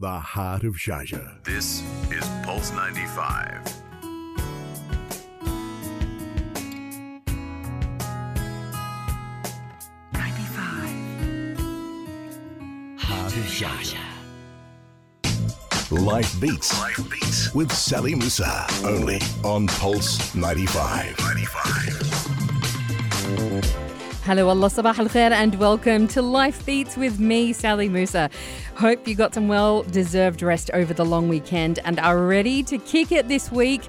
the heart of Sharjah. This is Pulse 95. Heart of Sharjah. Life Beats. Life Beats with Sally Musa. Only on Pulse 95. 95. Hello, Allah Sabah al Khair, and welcome to Life Beats with me, Sally Musa. Hope you got some well deserved rest over the long weekend and are ready to kick it this week.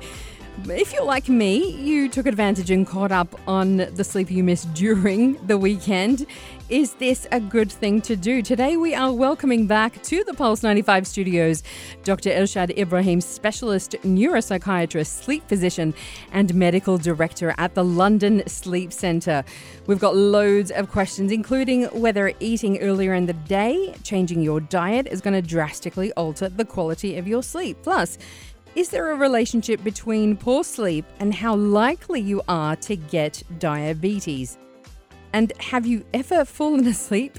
If you're like me, you took advantage and caught up on the sleep you missed during the weekend. Is this a good thing to do? Today, we are welcoming back to the Pulse 95 studios Dr. Irshad Ibrahim, specialist neuropsychiatrist, sleep physician, and medical director at the London Sleep Centre. We've got loads of questions, including whether eating earlier in the day, changing your diet, is going to drastically alter the quality of your sleep. Plus, is there a relationship between poor sleep and how likely you are to get diabetes? And have you ever fallen asleep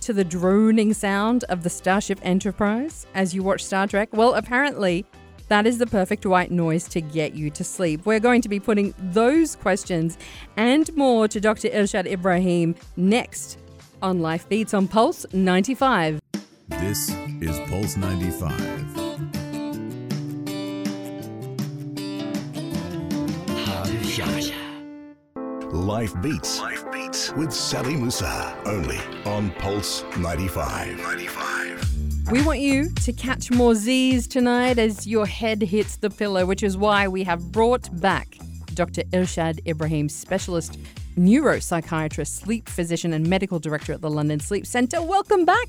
to the droning sound of the Starship Enterprise as you watch Star Trek? Well, apparently, that is the perfect white noise to get you to sleep. We're going to be putting those questions and more to Dr. Irshad Ibrahim next on Life Beats on Pulse 95. This is Pulse 95. Life Beats. Life Beats with Sally Musa. Only on Pulse 95. 95. We want you to catch more Z's tonight as your head hits the pillow, which is why we have brought back Dr. Irshad Ibrahim, specialist neuropsychiatrist, sleep physician, and medical director at the London Sleep Centre. Welcome back.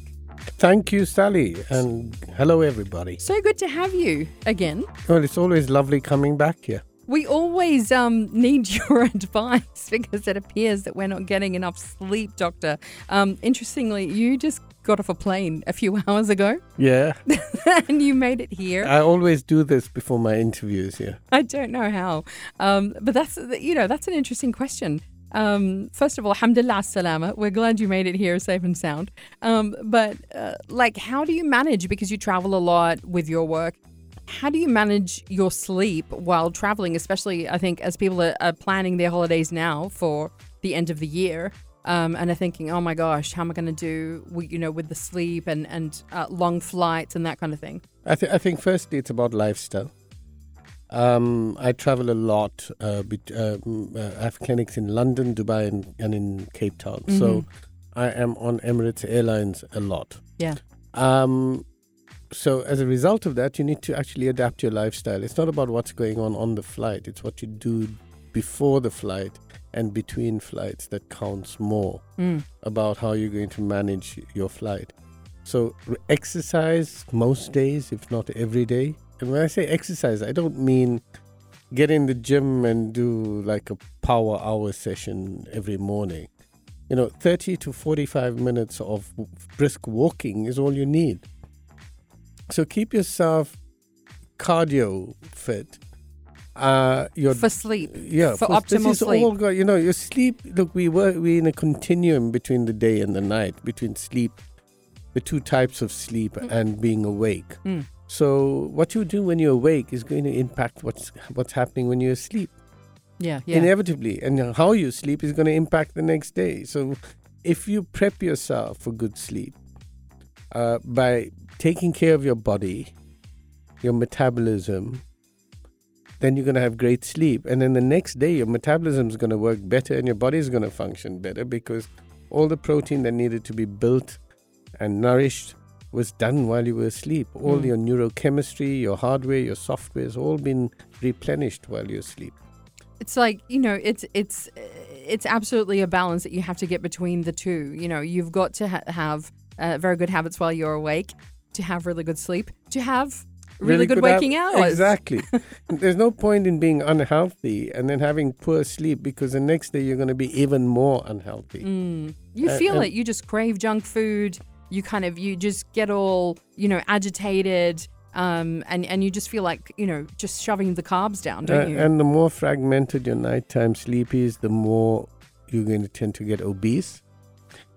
Thank you, Sally, and hello, everybody. So good to have you again. Well, it's always lovely coming back here. We always um, need your advice because it appears that we're not getting enough sleep, Doctor. Um, interestingly, you just got off a plane a few hours ago Yeah, and you made it here. I always do this before my interviews here. I don't know how, um, but that's you know that's an interesting question. Um, first of all, alhamdulillah salama. We're glad you made it here safe and sound. Um, but uh, like, how do you manage because you travel a lot with your work? How do you manage your sleep while traveling, especially I think as people are, are planning their holidays now for the end of the year? Um, and are thinking, oh my gosh, how am I going to do, you know, with the sleep and and uh, long flights and that kind of thing? I, th- I think firstly it's about lifestyle. Um, I travel a lot. Uh, bet- uh, mm, uh, I have clinics in London, Dubai, and, and in Cape Town. So I am on Emirates Airlines a lot. Yeah. Um, so as a result of that, you need to actually adapt your lifestyle. It's not about what's going on on the flight. It's what you do before the flight and between flights that counts more Mm. about how you're going to manage your flight. So exercise most days, if not every day. And when I say exercise, I don't mean get in the gym and do like a power hour session every morning. You know, 30 to 45 minutes of brisk walking is all you need. So keep yourself cardio fit. Uh, your For sleep. yeah, for course, optimal this is sleep. all got, you know, your sleep. Look, we were we in a continuum between the day and the night, between sleep, the two types of sleep, and being awake. Mm. So what you do when you're awake is going to impact what's what's happening when you're asleep, Yeah, yeah. inevitably, and how you sleep is going to impact the next day. So if you prep yourself for good sleep uh, by taking care of your body, your metabolism, then you're going to have great sleep. And then the next day, your metabolism is going to work better and your body is going to function better because all the protein that needed to be built and nourished was done while you were asleep. All Mm. your neurochemistry, your hardware, your software has all been replenished while you're asleep. it's like you know it's it's it's absolutely a balance that you have to get between the two you know you've got to ha- have uh, very good habits while you're awake to have really good sleep to have really, good, hab- waking hours Exactly. There's no point in being unhealthy and then having poor sleep because the next day you're going to be even more unhealthy. Mm. you feel and- it you just crave junk food you kind of you just get all you know agitated um, and and you just feel like you know just shoving the carbs down don't Uh, you and the more fragmented your nighttime sleep is, the more you're going to tend to get obese,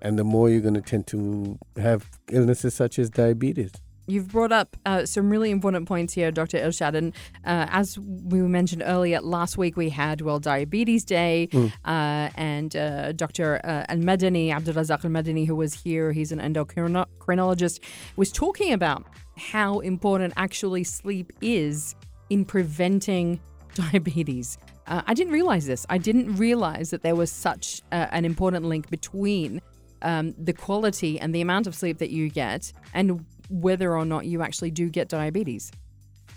and the more you're going to tend to have illnesses such as diabetes. You've brought up uh, some really important points here, Dr. Irshad. And uh, as we mentioned earlier, last week we had World Diabetes Day, uh, and uh, Dr. Uh, Al Madani, Abdulrazak Al Madani, who was here, he's an endocrinologist, was talking about how important actually sleep is in preventing diabetes. Uh, I didn't realize this. I didn't realize that there was such uh, an important link between um, the quality and the amount of sleep that you get and whether or not you actually do get diabetes.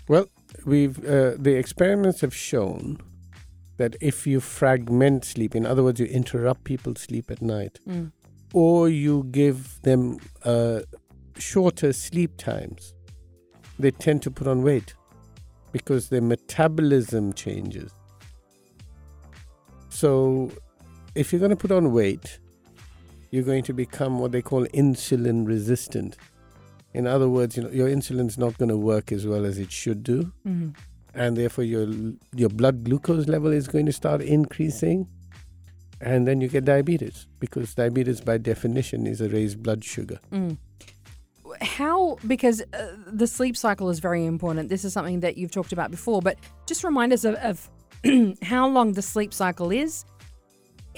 Well, we've uh, the experiments have shown that if you fragment sleep, in other words, you interrupt people's sleep at night, Mm. or you give them uh, shorter sleep times, they tend to put on weight because their metabolism changes. So, if you're going to put on weight, you're going to become what they call insulin resistant. In other words, you know, your insulin's not going to work as well as it should do, Mhm. and therefore your your blood glucose level is going to start increasing, and then you get diabetes because diabetes, by definition, is a raised blood sugar. Mm. How, because uh, the sleep cycle is very important. This is something that you've talked about before, but just remind us of, of how long the sleep cycle is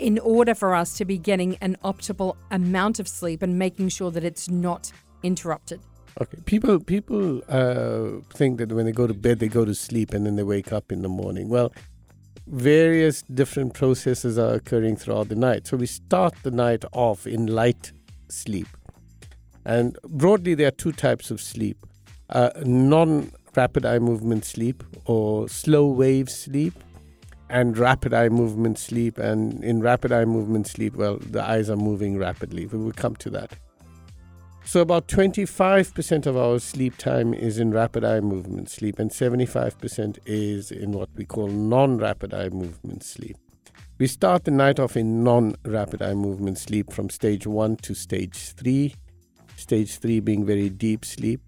in order for us to be getting an optimal amount of sleep and making sure that it's not interrupted. Okay, people people uh, think that when they go to bed, they go to sleep and then they wake up in the morning. Well, various different processes are occurring throughout the night. So we start the night off in light sleep, and broadly there are two types of sleep: uh, non-rapid eye movement sleep or slow wave sleep. And rapid eye movement sleep, and in rapid eye movement sleep, well, the eyes are moving rapidly. We will come to that. So about 25% of our sleep time is in rapid eye movement sleep and 75% is in what we call non-rapid eye movement sleep. We start the night off in non-rapid eye movement sleep from stage 1 to stage 3, stage 3 being very deep sleep.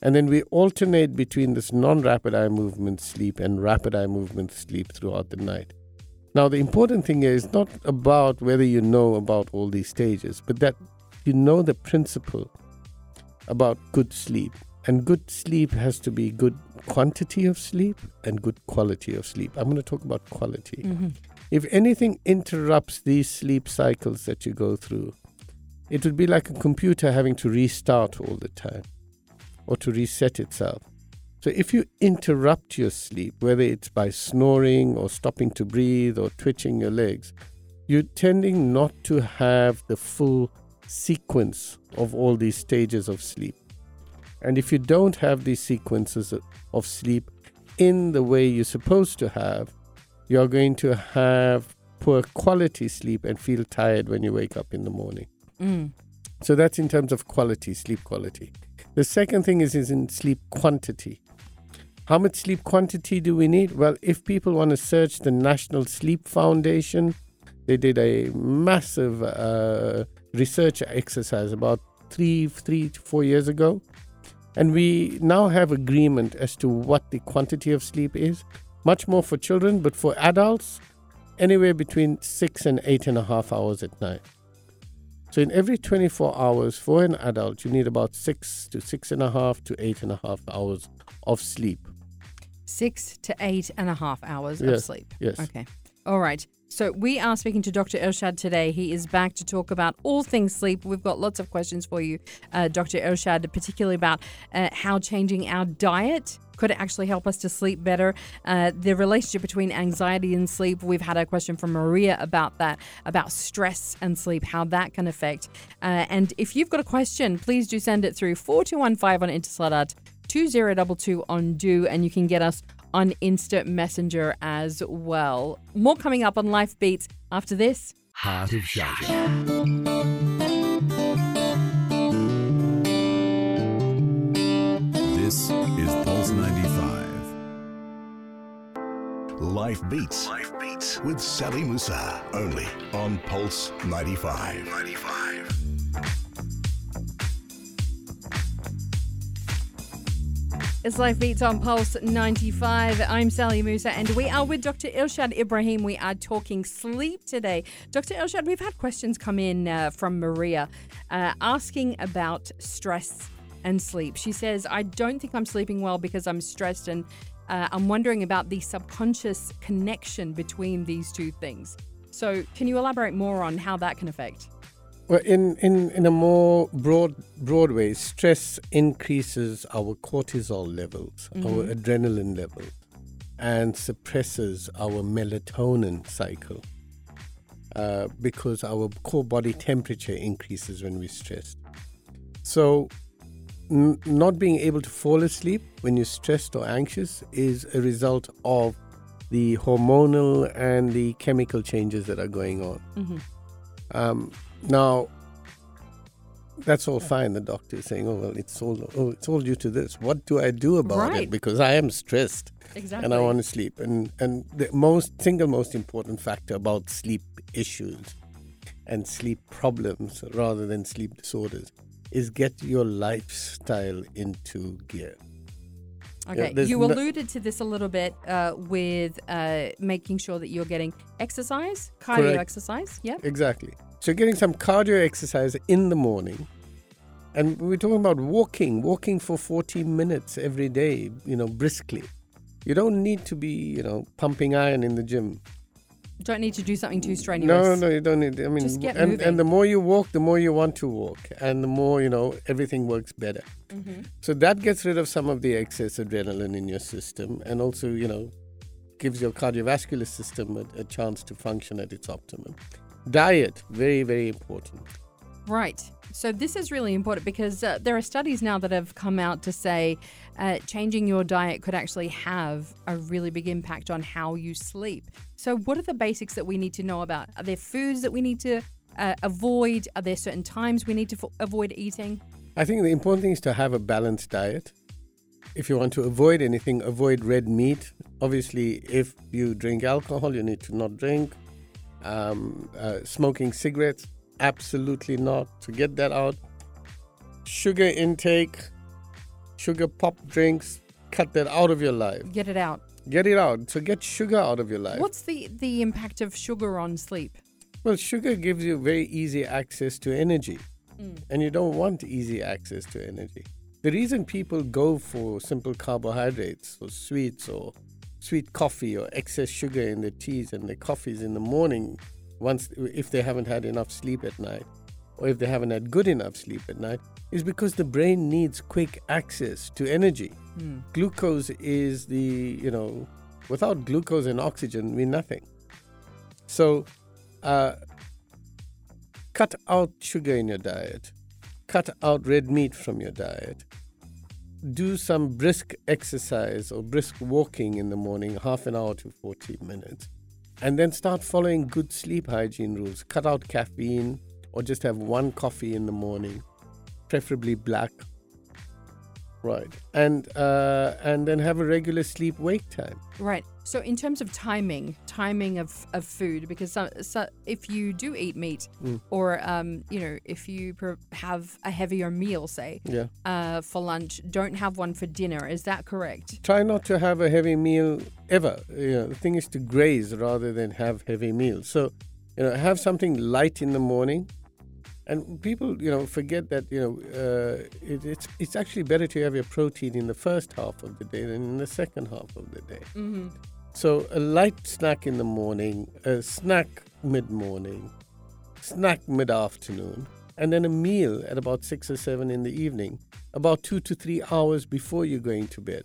And then we alternate between this non-rapid eye movement sleep and rapid eye movement sleep throughout the night. Now the important thing is not about whether you know about all these stages, but that you know the principle about good sleep. And good sleep has to be good quantity of sleep and good quality of sleep. I'm going to talk about quality. Mm-hmm. If anything interrupts these sleep cycles that you go through, it would be like a computer having to restart all the time or to reset itself. So if you interrupt your sleep, whether it's by snoring or stopping to breathe or twitching your legs, you're tending not to have the full sequence of all these stages of sleep. And if you don't have these sequences of- sleep in the way you're supposed to have, you're going to have poor quality sleep and feel tired when you wake up in the morning. Mm. So that's in terms of quality, sleep quality. The second thing is, is in sleep quantity. How much sleep quantity do we need? Well, if people want to search the National Sleep Foundation, they did a massive uh, research exercise about three, three to four years ago. And we now have agreement as to what the quantity of sleep is. Much more for children, but for adults, anywhere between six and eight and a half hours at night. So in every 24 hours for an adult, you need about six to six and a half to eight and a half hours of sleep. Six to eight and a half hours of Yes, sleep. yes. Okay. All right. So we are speaking to Dr. Irshad today. He is back to talk about all things sleep. We've got lots of questions for you, uh, Dr. Irshad, particularly about uh, how changing our diet could actually help us to sleep better. Uh, the relationship between anxiety and sleep. We've had a question from Maria about that, about stress and sleep, how that can affect. Uh, and if you've got a question, please do send it through 4215 on Intersladat 2022 on Do, and you can get us on Insta Messenger as well. More coming up on Life Beats after this. Heart of Sharjah. This is Pulse 95. Life Beats. Life Beats with Sally Musa. Only on Pulse 95. 95. It's Life Beats on Pulse 95. I'm Sally Musa, and we are with Dr. Irshad Ibrahim. We are talking sleep today. Dr. Irshad, we've had questions come in uh, from Maria uh, asking about stress and sleep. She says, I don't think I'm sleeping well because I'm stressed and uh, I'm wondering about the subconscious connection between these two things. So, can you elaborate more on how that can affect? Well, in, in, in a more broad broad way, stress increases our cortisol levels, our adrenaline levels, and suppresses our melatonin cycle uh, because our core body temperature increases when we're stressed. So, n- not being able to fall asleep when you're stressed or anxious is a result of the hormonal and the chemical changes that are going on. Mm-hmm. Um, now, that's all fine. The doctor is saying, "Oh well, it's all oh, it's all due to this." What do I do about Right. it? Because I am stressed Exactly. and I want to sleep. And and the most single most important factor about sleep issues and sleep problems, rather than sleep disorders, is get your lifestyle into gear. Okay, there's you no- alluded to this a little bit uh, with uh, making sure that you're getting exercise, cardio Correct. exercise. Yep. Exactly. So getting some cardio exercise in the morning. And we're talking about walking, walking for 14 minutes every day, you know, briskly. You don't need to be, you know, pumping iron in the gym. You don't need to do something too strenuous. No, no, you don't need. To. I mean, Just get and, moving. and the more you walk, the more you want to walk, and the more you know everything works better. Mm-hmm. So that gets rid of some of the excess adrenaline in your system, and also you know gives your cardiovascular system a, a chance to function at its optimum. Diet, very very important. Right. So this is really important because uh, there are studies now that have come out to say uh, changing your diet could actually have a really big impact on how you sleep. So what are the basics that we need to know about? Are there foods that we need to uh, avoid? Are there certain times we need to fo- avoid eating? I think the important thing is to have a balanced diet. If you want to avoid anything, avoid red meat. Obviously, if you drink alcohol, you need to not drink. Um, uh, smoking cigarettes, absolutely not. To get that out. Sugar intake, sugar pop drinks, cut that out of your life. Get it out. Get it out. So get sugar out of your life. What's the, the impact of sugar on sleep? Well, sugar gives you very easy access to energy, Mm. and you don't want easy access to energy. The reason people go for simple carbohydrates or sweets or sweet coffee or excess sugar in their teas and their coffees in the morning, once if they haven't had enough sleep at night, or if they haven't had good enough sleep at night, is because the brain needs quick access to energy. Mm. Glucose is the you know, without glucose and oxygen, we're nothing. So, uh, cut out sugar in your diet, cut out red meat from your diet, do some brisk exercise or brisk walking in the morning, half an hour to 40 minutes, and then start following good sleep hygiene rules. Cut out caffeine or just have one coffee in the morning, preferably black. Right, and uh, and then have a regular sleep wake time. Right. So, in terms of timing, timing of, of food, because so, so if you do eat meat, Mm. or um, you know, if you pr- have a heavier meal, say Yeah. uh, for lunch, don't have one for dinner. Is that correct? try not to have a heavy meal ever. You know, the thing is to graze rather than have heavy meals. So, you know, have something light in the morning. And people, you know, forget that you know uh, it, it's it's actually better to have your protein in the first half of the day than in the second half of the day. Mm-hmm. So a light snack in the morning, a snack mid morning, snack mid afternoon, and then a meal at about six or seven in the evening, about two to three hours before you're going to bed.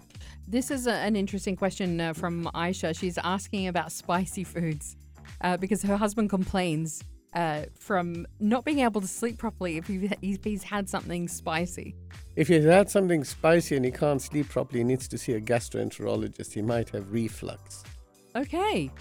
This is a, an interesting question uh, from Aisha. She's asking about spicy foods uh, because her husband complains uh, from not being able to sleep properly if, he, if he's had something spicy. If he's had something spicy and he can't sleep properly, he needs to see a gastroenterologist. He might have reflux. Okay.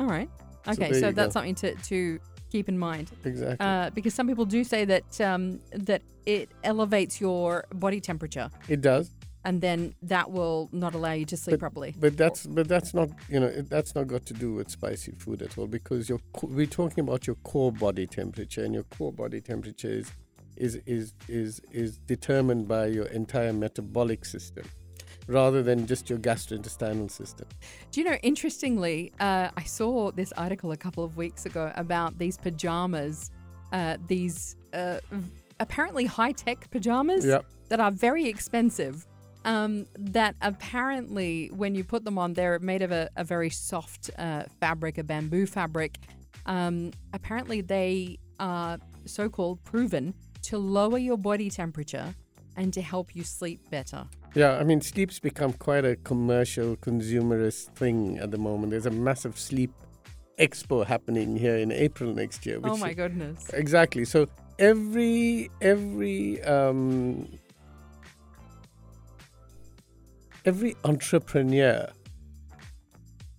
All right. Okay. there So, that's go. something to, to keep in mind. Exactly. Uh, because some people do say that um, that it elevates your body temperature, it does, and then that will not allow you to sleep properly. but that's but that's not you know that's not got to do with spicy food at all because your co- we're talking about your core body temperature, and your core body temperature is is is is is determined by your entire metabolic system, rather than just your gastrointestinal system. Do you know? Interestingly, uh, I saw this article a couple of weeks ago about these pajamas, uh, these uh, apparently high tech pajamas Yep. that are very expensive. Um, that apparently, when you put them on, they're made of a, a very soft uh, fabric, a bamboo fabric. Um, apparently, they are so called proven to lower your body temperature and to help you sleep better. Yeah, I mean, sleep's become quite a commercial, consumerist thing at the moment. There's a massive sleep expo happening here in April next year. oh my goodness. Exactly. So every every um, every entrepreneur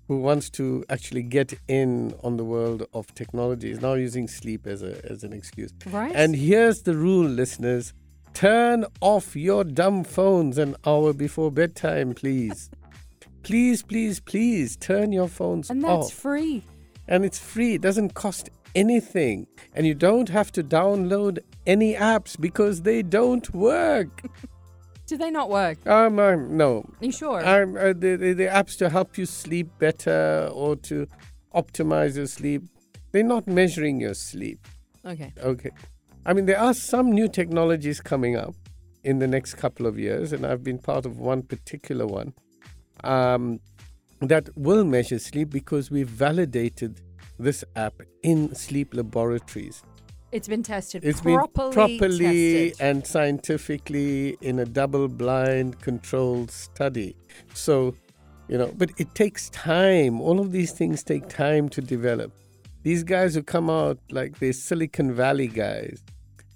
who wants to actually get in on the world of technology is now using sleep as a as an excuse. Right? And here's the rule, listeners. Turn off your dumb phones an hour before bedtime, please. please, please, please turn your phones off. and that's off. free. and it's free. It doesn't cost anything. And you don't have to download any apps because they don't work. Do they not work? Um, um no. Are you sure? Um, uh, the, the, the apps to help you sleep better or to optimize your sleep, they're not measuring your sleep. okay. Okay. I mean, there are some new technologies coming up in the next couple of years, and I've been part of one particular one um, that will measure sleep because we've validated this app in sleep laboratories. It's been tested It's properly. been properly tested. and scientifically in a double blind controlled study. So, you know, but it takes time. All of these things take time to develop. These guys who come out like the Silicon Valley guys,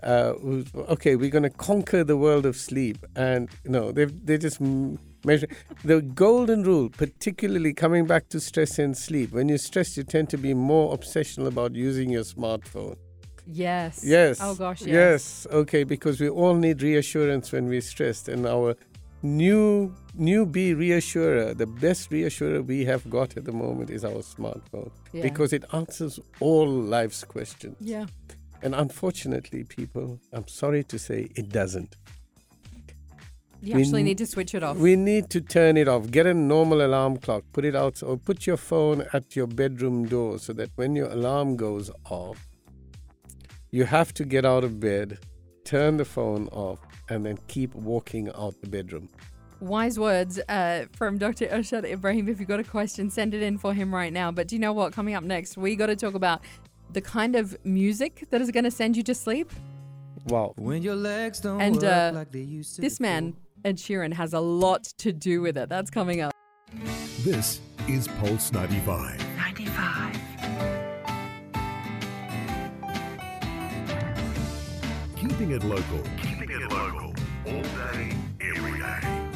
uh, who's, okay, we're going to conquer the world of sleep. And, you know, they they just m- measure. The golden rule, particularly coming back to stress and sleep, when you're stressed, you tend to be more obsessional about using your smartphone. Yes. Yes. Oh gosh. Yes. Yes. Okay, because we all need reassurance when we're stressed, and our new new newbie reassurer, the best reassurer we have got at the moment, is our smartphone Yeah. because it answers all life's questions. Yeah. And unfortunately, people, I'm sorry to say, it doesn't. You We actually need to switch it off. We need to turn it off. Get a normal alarm clock. Put it out, or put your phone at your bedroom door so that when your alarm goes off, you have to get out of bed, turn the phone off, and then keep walking out the bedroom. Wise words uh, from Dr. Irshad Ibrahim. If you've got a question, send it in for him right now. But do you know what? Coming up next, we got to talk about the kind of music that is going to send you to sleep. Wow. When your legs don't And, work uh, like they used to This before. man, Ed Sheeran, has a lot to do with it. That's coming up. This is Pulse 95. 95. Keeping it local. Keeping it local. All day, every day.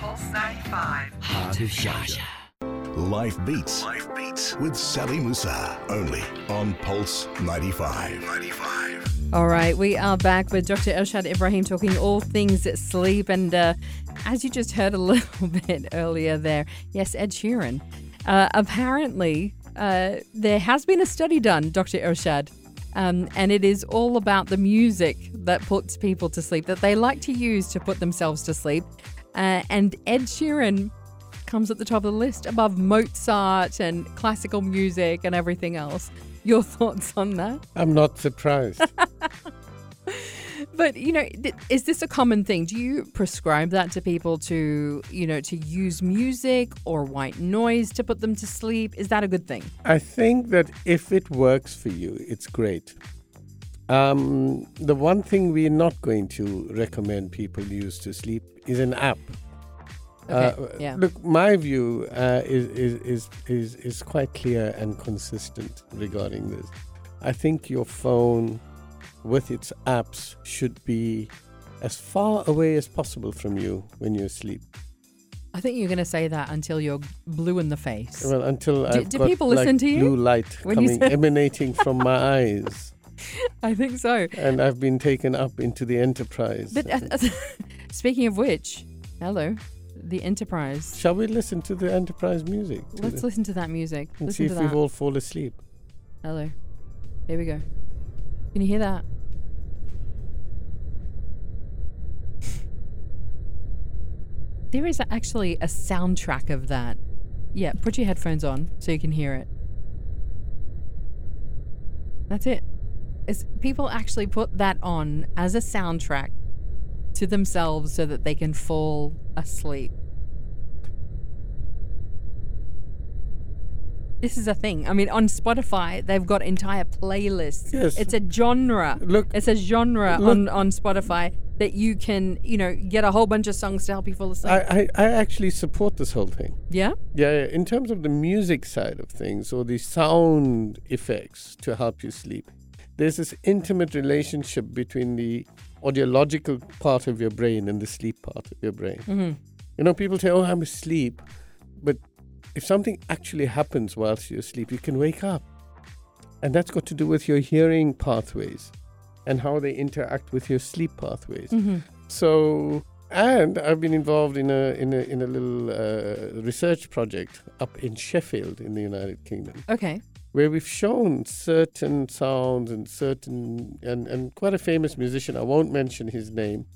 Pulse 95. Heart of Sharjah. Life Beats. Life Beats with Sally Musa. Only on Pulse 95. 95. All right, we are back with Dr. Irshad Ibrahim talking all things sleep. And uh, as you just heard a little bit earlier there, yes, Ed Sheeran. Uh, apparently, uh, there has been a study done, Dr. Irshad, um, and it is all about the music that puts people to sleep, that they like to use to put themselves to sleep. Uh, and Ed Sheeran comes at the top of the list above Mozart and classical music and everything else. Your thoughts on that? I'm not surprised. But you know, th- is this a common thing? Do you prescribe that to people to, you know, to use music or white noise to put them to sleep? Is that a good thing? I think that if it works for you, it's great. Um, the one thing we're not going to recommend people use to sleep is an app. Okay, Uh, yeah. Look, my view uh, is, is, is, is, is quite clear and consistent regarding this. I think your phone with its apps should be as far away as possible from you when you sleep. I think you're going to say that until you're blue in the face. Well, until Do- I've do got people like listen to you blue light coming say- emanating from my eyes, I think so. and I've been taken up into the enterprise. But uh, speaking of which, hello, the Enterprise. Shall we listen to the enterprise music? Let's the- listen to that music. and Listen see if we've all fall asleep. Hello. Here we go. Can you hear that? There is actually a soundtrack of that. Yeah, put your headphones on so you can hear it. That's it. is people actually put that on as a soundtrack to themselves so that they can fall asleep. This is a thing. I mean, on Spotify, they've got entire playlists. Yes. It's a genre. Look- it's a genre look- on, on Spotify that you can, you know, get a whole bunch of songs to help you fall asleep. I, I, I actually support this whole thing. yeah? Yeah, yeah, in terms of the music side of things or the sound effects to help you sleep, there's this intimate relationship between the audiological part of your brain and the sleep part of your brain. Mm-hmm. You know, people say, "Oh, I'm asleep," but if something actually happens whilst you're asleep, you can wake up, and that's got to do with your hearing pathways and how they interact with your sleep pathways. Mm-hmm. So, and I've been involved in a in a in a little uh, research project up in Sheffield in the United Kingdom, Okay. where we've shown certain sounds and certain and and quite a famous musician. I won't mention his name.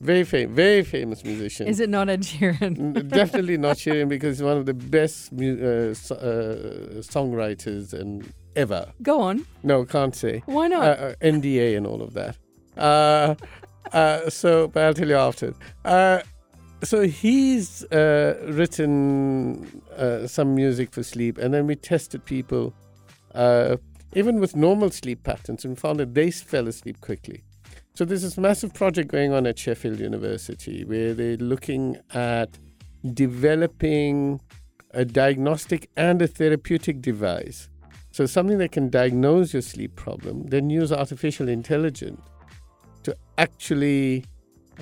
Very fam- very famous musician. Is it not Ed Sheeran? Definitely not Sheeran because he's one of the best mu- uh, so- uh, songwriters and ever. Go on. No, can't say Why uh, not? uh, NDA and all of that. Uh, uh, so, but I'll tell you after. Uh, so he's uh, written uh, some music for sleep, and then we tested people, uh, even with normal sleep patterns, and found that they fell asleep quickly. So there's this massive project going on at Sheffield University where they're looking at developing a diagnostic and a therapeutic device so something that can diagnose your sleep problem, then use artificial intelligence to actually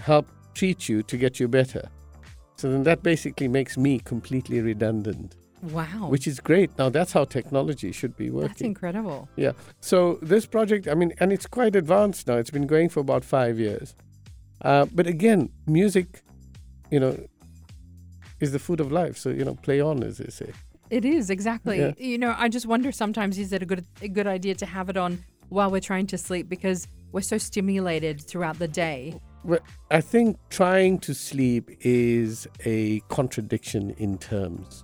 help treat you to get you better. So then that basically makes me completely redundant, wow. which is great. Now that's how technology should be working. That's incredible. Yeah. So this project, I mean, and it's quite advanced now. It's been going for about five years. Uh, but again, music, you know, is the food of life. So you know, play on, as they say. It is exactly. Yeah. You know, I just wonder sometimes is it a good a good idea to have it on while we're trying to sleep because we're so stimulated throughout the day. Well, I think trying to sleep is a contradiction in terms.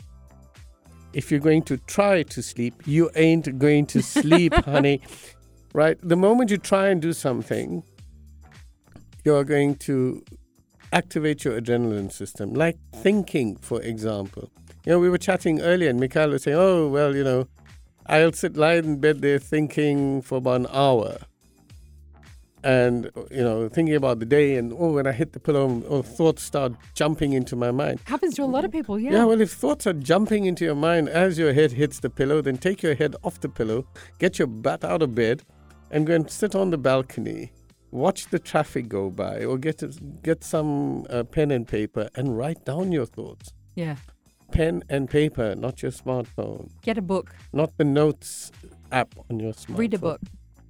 If you're going to try to sleep, you ain't going to sleep, honey. Right? The moment you try and do something, you're going to activate your adrenaline system, like thinking, for example. You know, we were chatting earlier, and Mikhail was saying, Oh, well, you know, I'll sit, lying in bed there thinking for about an hour and you know thinking about the day and oh when i hit the pillow oh, thoughts start jumping into my mind Happens to a lot of people, yeah. yeah. well if thoughts are jumping into your mind as your head hits the pillow then take your head off the pillow get your butt out of bed and go and sit on the balcony watch the traffic go by or get get some uh, pen and paper and write down your thoughts yeah. pen and paper not your smartphone Get a book. not the notes app on your smartphone Read a book.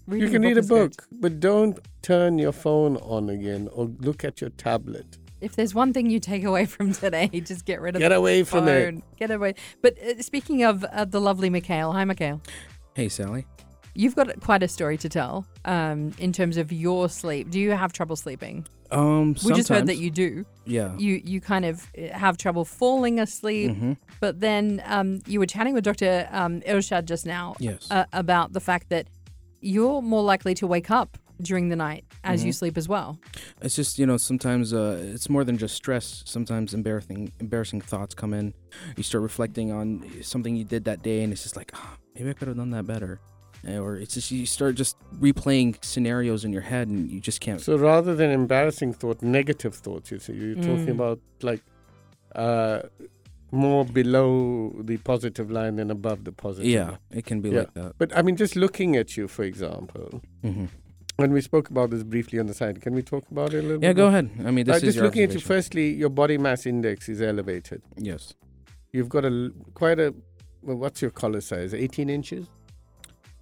You Reading can read a is good. book, but don't turn your phone on again or look at your tablet. If there's one thing you take away from today, just get rid of it. Get the away from it. Get away. But uh, speaking of uh, the lovely Mikhail, hi Mikhail. Hey, Sally. You've got quite a story to tell um, in terms of your sleep. Do you have trouble sleeping? Um, We just heard that you do. Yeah. You you kind of uh, have trouble falling asleep, hmm but then um, you were chatting with Dr. Um, Irshad just now Yes. uh, about the fact that you're more likely to wake up during the night as Mm-hmm. you sleep as well. It's just you know sometimes uh, it's more than just stress. Sometimes embarrassing embarrassing thoughts come in. You start reflecting on something you did that day, and it's just like, ah, maybe I could have done that better. Eh, Or it's just you start just replaying scenarios in your head, and you just can't. So rather than embarrassing thought, negative thoughts, you see, you're talking Mm. about like uh, more below the positive line than above the positive. yeah, line. it can be Yeah. like that. But I mean, just looking at you, for example, hmm when we spoke about this briefly on the side, can we talk about it a little Yeah, bit? go ahead. I mean, this Uh, is just looking at you, firstly, your body mass index is elevated. Yes. You've got a quite a well, what's your collar size? 18 inches?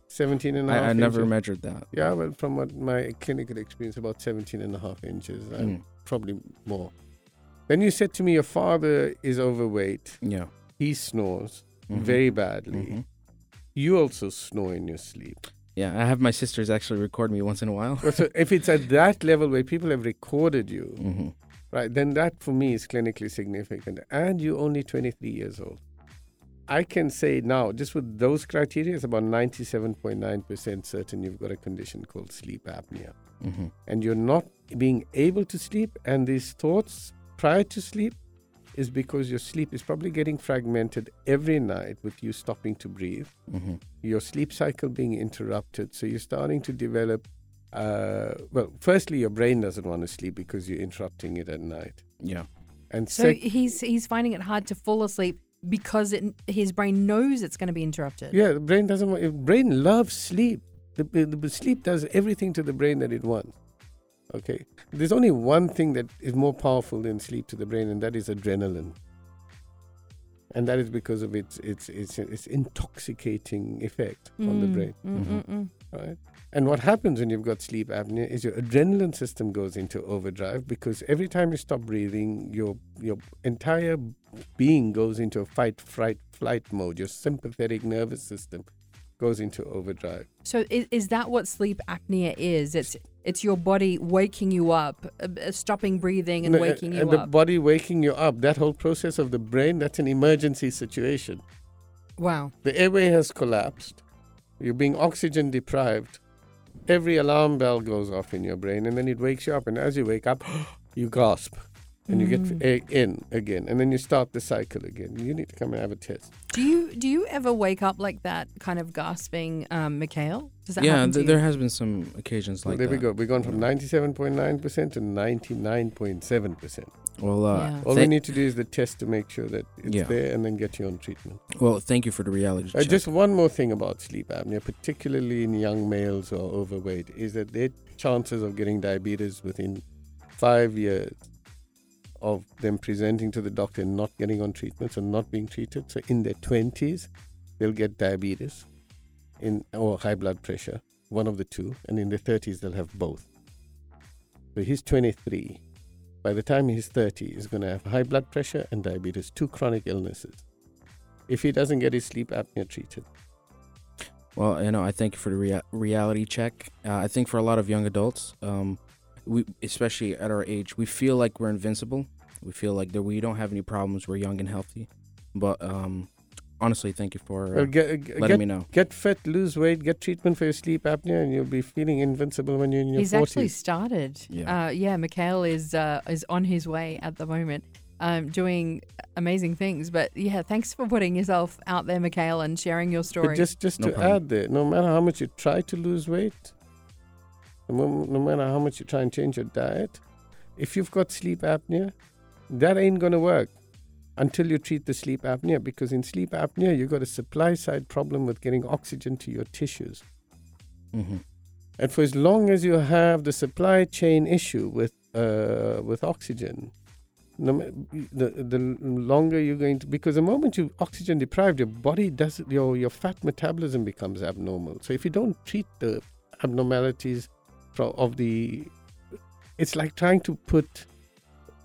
17 and a half I, I never measured that. Yeah, well, from what my clinical experience, about 17 and a half inches, and Mm. probably more. Then you said to me, your father is overweight. Yeah. He snores Mhm. very badly. Mhm. You also snore in your sleep. Yeah, I have my sisters actually record me once in a while. So if it's at that level where people have recorded you, hmm right, then that for me is clinically significant. And you're only 23 years old. I can say now, just with those criteria, it's about 97.9% certain you've got a condition called sleep apnea. Mm-hmm. And you're not being able to sleep, and these thoughts prior to sleep is because your sleep is probably getting fragmented every night with you stopping to breathe, Mm-hmm. your sleep cycle being interrupted. So you're starting to develop, uh, well, firstly, your brain doesn't want to sleep because you're interrupting it at night. Yeah. And So sec- he's he's finding it hard to fall asleep because it, his brain knows it's going to be interrupted. Yeah, the brain doesn't want. Brain loves sleep. The, the, the sleep does everything to the brain that it wants. Okay, there's only one thing that is more powerful than sleep to the brain, and that is adrenaline. And that is because of its its its, its intoxicating effect on the Mm, brain. mm, Mhm. mm, mm. Right. And what happens when you've got sleep apnea is your adrenaline system goes into overdrive because every time you stop breathing, your your entire being goes into a fight, fright, flight mode. Your sympathetic nervous system goes into overdrive. So is, is that what sleep apnea is? It's it's your body waking you up, uh, uh, stopping breathing and No, waking you up. and the body waking you up. That whole process of the brain, that's an emergency situation. wow. The airway has collapsed. You're being oxygen deprived. Every alarm bell goes off in your brain, and then it wakes you up. And as you wake up, you gasp, and you get Mm. in again, and then you start the cycle again. You need to come and have a test. Do you do you ever wake up like that, kind of gasping, um, Mikhail? Does that Yeah, happen to th- there has been some occasions So like there we go. We've gone from 97.9% to 99.7%. Well, uh, Yeah. All thank- we need to do is the test to make sure that it's Yeah. there, and then get you on treatment. well, thank you for the reality Uh, check. just one more thing about sleep apnea, particularly in young males who are overweight, is that their chances of getting diabetes within five years of them presenting to the doctor and not getting on treatment, and not being treated, so in their 20s, they'll get diabetes in or high blood pressure, one of the two, and in their 30s, they'll have both. So he's 23. By the time he's 30, he's going to have high blood pressure and diabetes, two chronic illnesses, if he doesn't get his sleep apnea treated. Well, you know, I thank you for the rea- reality check. Uh, I think for a lot of young adults, um, we especially at our age, we feel like we're invincible. We feel like that we don't have any problems. We're young and healthy. But um, honestly, thank you for uh, Well, get, get, letting me know. get fit, lose weight, get treatment for your sleep apnea, and you'll be feeling invincible when you're in your He's 40s. actually started. Yeah. Uh, yeah, Mikhail is uh, is on his way at the moment, um, doing amazing things. But yeah, thanks for putting yourself out there, Mikhail, and sharing your But story. just just No to problem. add there, no matter how much you try to lose weight, no matter how much you try and change your diet, if you've got sleep apnea, that ain't going to work until you treat the sleep apnea because in sleep apnea, you've got a supply side problem with getting oxygen to your tissues. hmm And for as long as you have the supply chain issue with uh, with oxygen, the the longer you're going to because the moment you oxygen deprived, your body does your your fat metabolism becomes abnormal. So if you don't treat the abnormalities fro- of the, it's like trying to put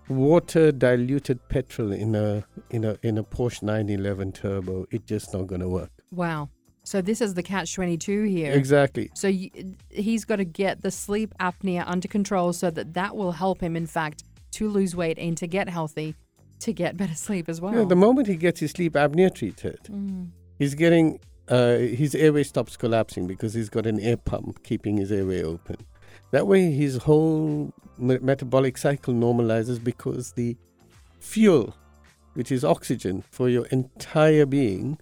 water diluted petrol in a in a in a Porsche 911 turbo. It's just not going to work. wow. So this is the catch twenty two here. Exactly. So y he's got to get the sleep apnea under control so that that will help him, in fact, to lose weight and to get healthy, to get better sleep as well. The moment he gets his sleep apnea treated, Mm. he's getting uh, his airway stops collapsing because he's got an air pump keeping his airway open. That way, his whole me- metabolic cycle normalizes because the fuel, which is oxygen for your entire being,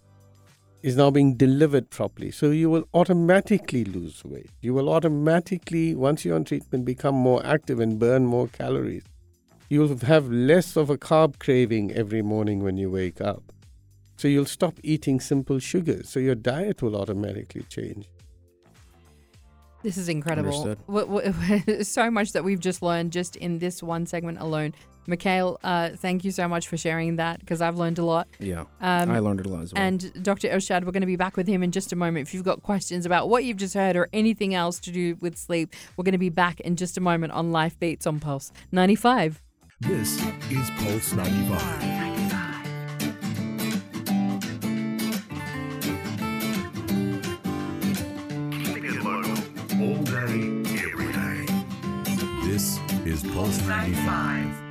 is now being delivered properly. So you will automatically lose weight. You will automatically, once you're on treatment, become more active and burn more calories. You'll have less of a carb craving every morning when you wake up. So you'll stop eating simple sugars. So your diet will automatically change. This is incredible. What, what, so much that we've just learned just in this one segment alone. Mikhail, uh, thank you so much for sharing that because I've learned a lot. Yeah, Um, I learned a lot as well. And Dr. Irshad, we're going to be back with him in just a moment. If you've got questions about what you've just heard or anything else to do with sleep, we're going to be back in just a moment on Life Beats on Pulse 95. This is Pulse 95. 95. Pulse 95.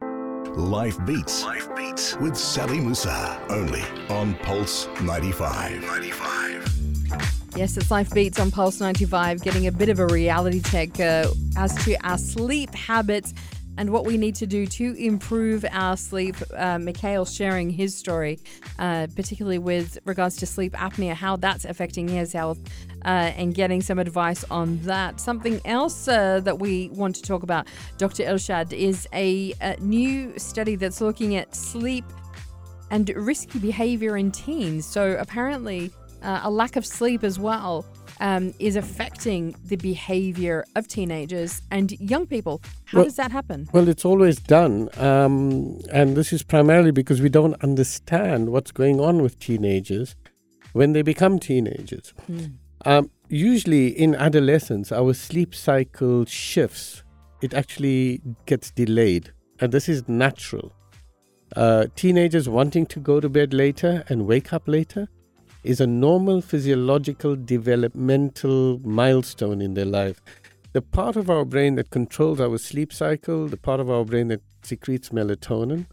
95. Life Beats. Life Beats with Sally Musa. Only on Pulse 95. 95. Yes, it's Life Beats on Pulse 95, getting a bit of a reality check uh, as to our sleep habits and what we need to do to improve our sleep. Uh, Mikhail sharing his story, uh, particularly with regards to sleep apnea, how that's affecting his health, uh, and getting some advice on that. Something else uh, that we want to talk about, Dr. Irshad, is a, a new study that's looking at sleep and risky behavior in teens. So apparently, uh, a lack of sleep as well um, is affecting the behavior of teenagers and young people. How Well- does that happen? Well, it's always done. Um, and this is primarily because we don't understand what's going on with teenagers when they become teenagers. Um, usually in adolescence, our sleep cycle shifts, it actually gets delayed. And this is natural. Uh, teenagers wanting to go to bed later and wake up later is a normal physiological developmental milestone in their life. The part of our brain that controls our sleep cycle, the part of our brain that secretes melatonin,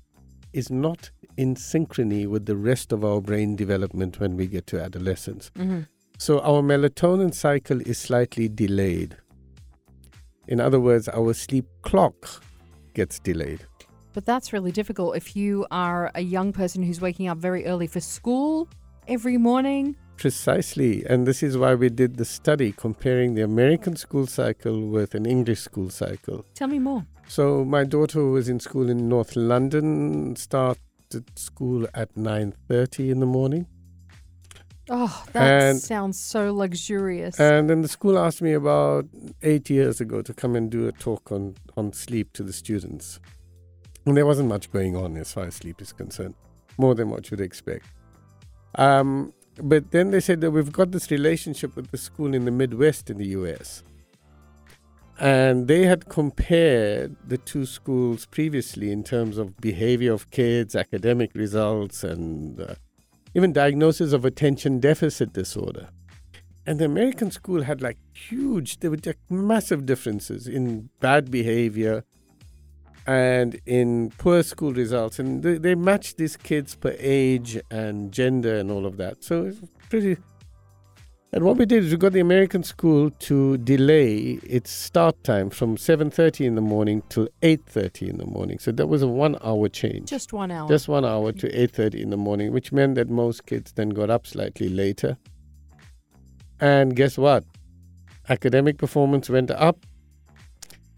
is not in synchrony with the rest of our brain development when we get to adolescence. Mm-hmm. So our melatonin cycle is slightly delayed. In other words, our sleep clock gets delayed. But that's really difficult if you are a young person who's waking up very early for school every morning. Precisely. And this is why we did the study comparing the American school cycle with an English school cycle. Tell me more. So my daughter was in school in North London, started school at 9:30 in the morning. Oh, that And- sounds so luxurious. And then the school asked me about 8 years ago to come and do a talk on on sleep to the students. And there wasn't much going on as far as sleep is concerned, more than what you'd expect. Um, but then they said that we've got this relationship with the school in the Midwest in the US. And they had compared the two schools previously in terms of behavior of kids, academic results, and uh, even diagnosis of attention deficit disorder. And the American school had like huge, there were like massive differences in bad behavior and in poor school results. And they, they matched these kids per age and gender and all of that. So it's pretty. And what we did is we got the American school to delay its start time from 7:30 in the morning till 8:30 in the morning. So that was a one-hour change. Just one hour. Just one hour to 8.30 in the morning, which meant that most kids then got up slightly later. And guess what? Academic performance went up.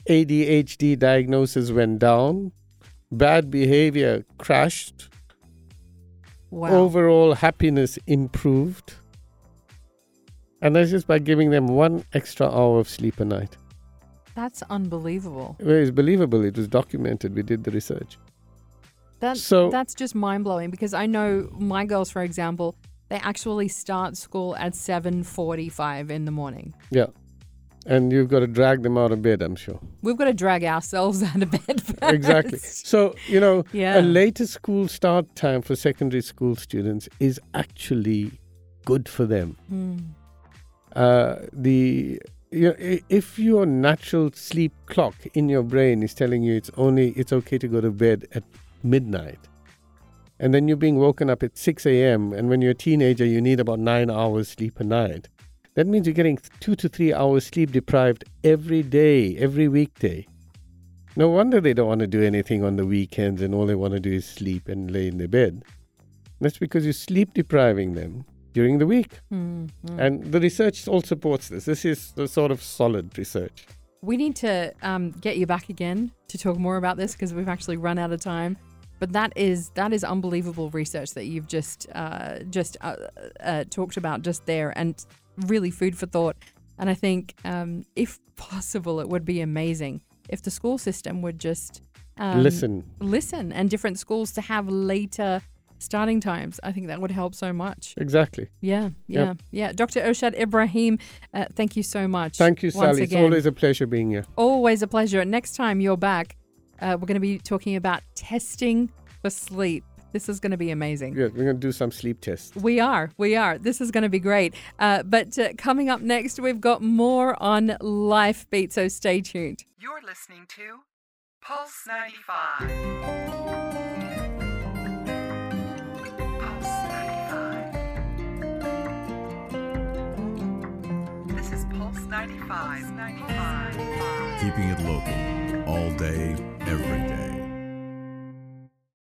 ADHD diagnosis went down. Bad behavior crashed. wow. Overall happiness improved. And that's just by giving them one extra hour of sleep a night. That's unbelievable. Well, It's believable. It was documented. We did the research. That's So- that's just mind blowing because I know my girls, for example, they actually start school at seven forty five in the morning. Yeah. And you've got to drag them out of bed, I'm sure. We've got to drag ourselves out of bed. First. exactly. So, you know, Yeah. a later school start time for secondary school students is actually good for them. Hmm. Uh, the you know, if your natural sleep clock in your brain is telling you it's only it's okay to go to bed at midnight, and then you're being woken up at 6 a.m. and when you're a teenager you need about nine hours sleep a night. That means you're getting two to three hours sleep deprived every day, every weekday. No wonder they don't want to do anything on the weekends and all they want to do is sleep and lay in their bed. That's because you're sleep depriving them during the week. Hmm, hmm. And the research all supports this. This is the sort of solid research. We need to um, get you back again to talk more about this because we've actually run out of time. But that is that is unbelievable research that you've just uh, just uh, uh, talked about just there, and really food for thought. And I think, um, if possible, it would be amazing if the school system would just um, Listen, listen, and different schools to have later starting times. I think that would help so much. exactly. Yeah, yeah, Yep. yeah. Dr. Irshad Ibrahim, uh, thank you so much. Thank you, Sally. It's always a pleasure being here. Always a pleasure. Next time you're back, uh, we're going to be talking about testing for sleep. This is going to be amazing. Good. We're going to do some sleep tests. We are. We are. This is going to be great. Uh, but uh, coming up next, we've got more on Life Beat, so stay tuned. You're listening to Pulse 95. Pulse 95. This is Pulse 95. Keeping it local all day, every day.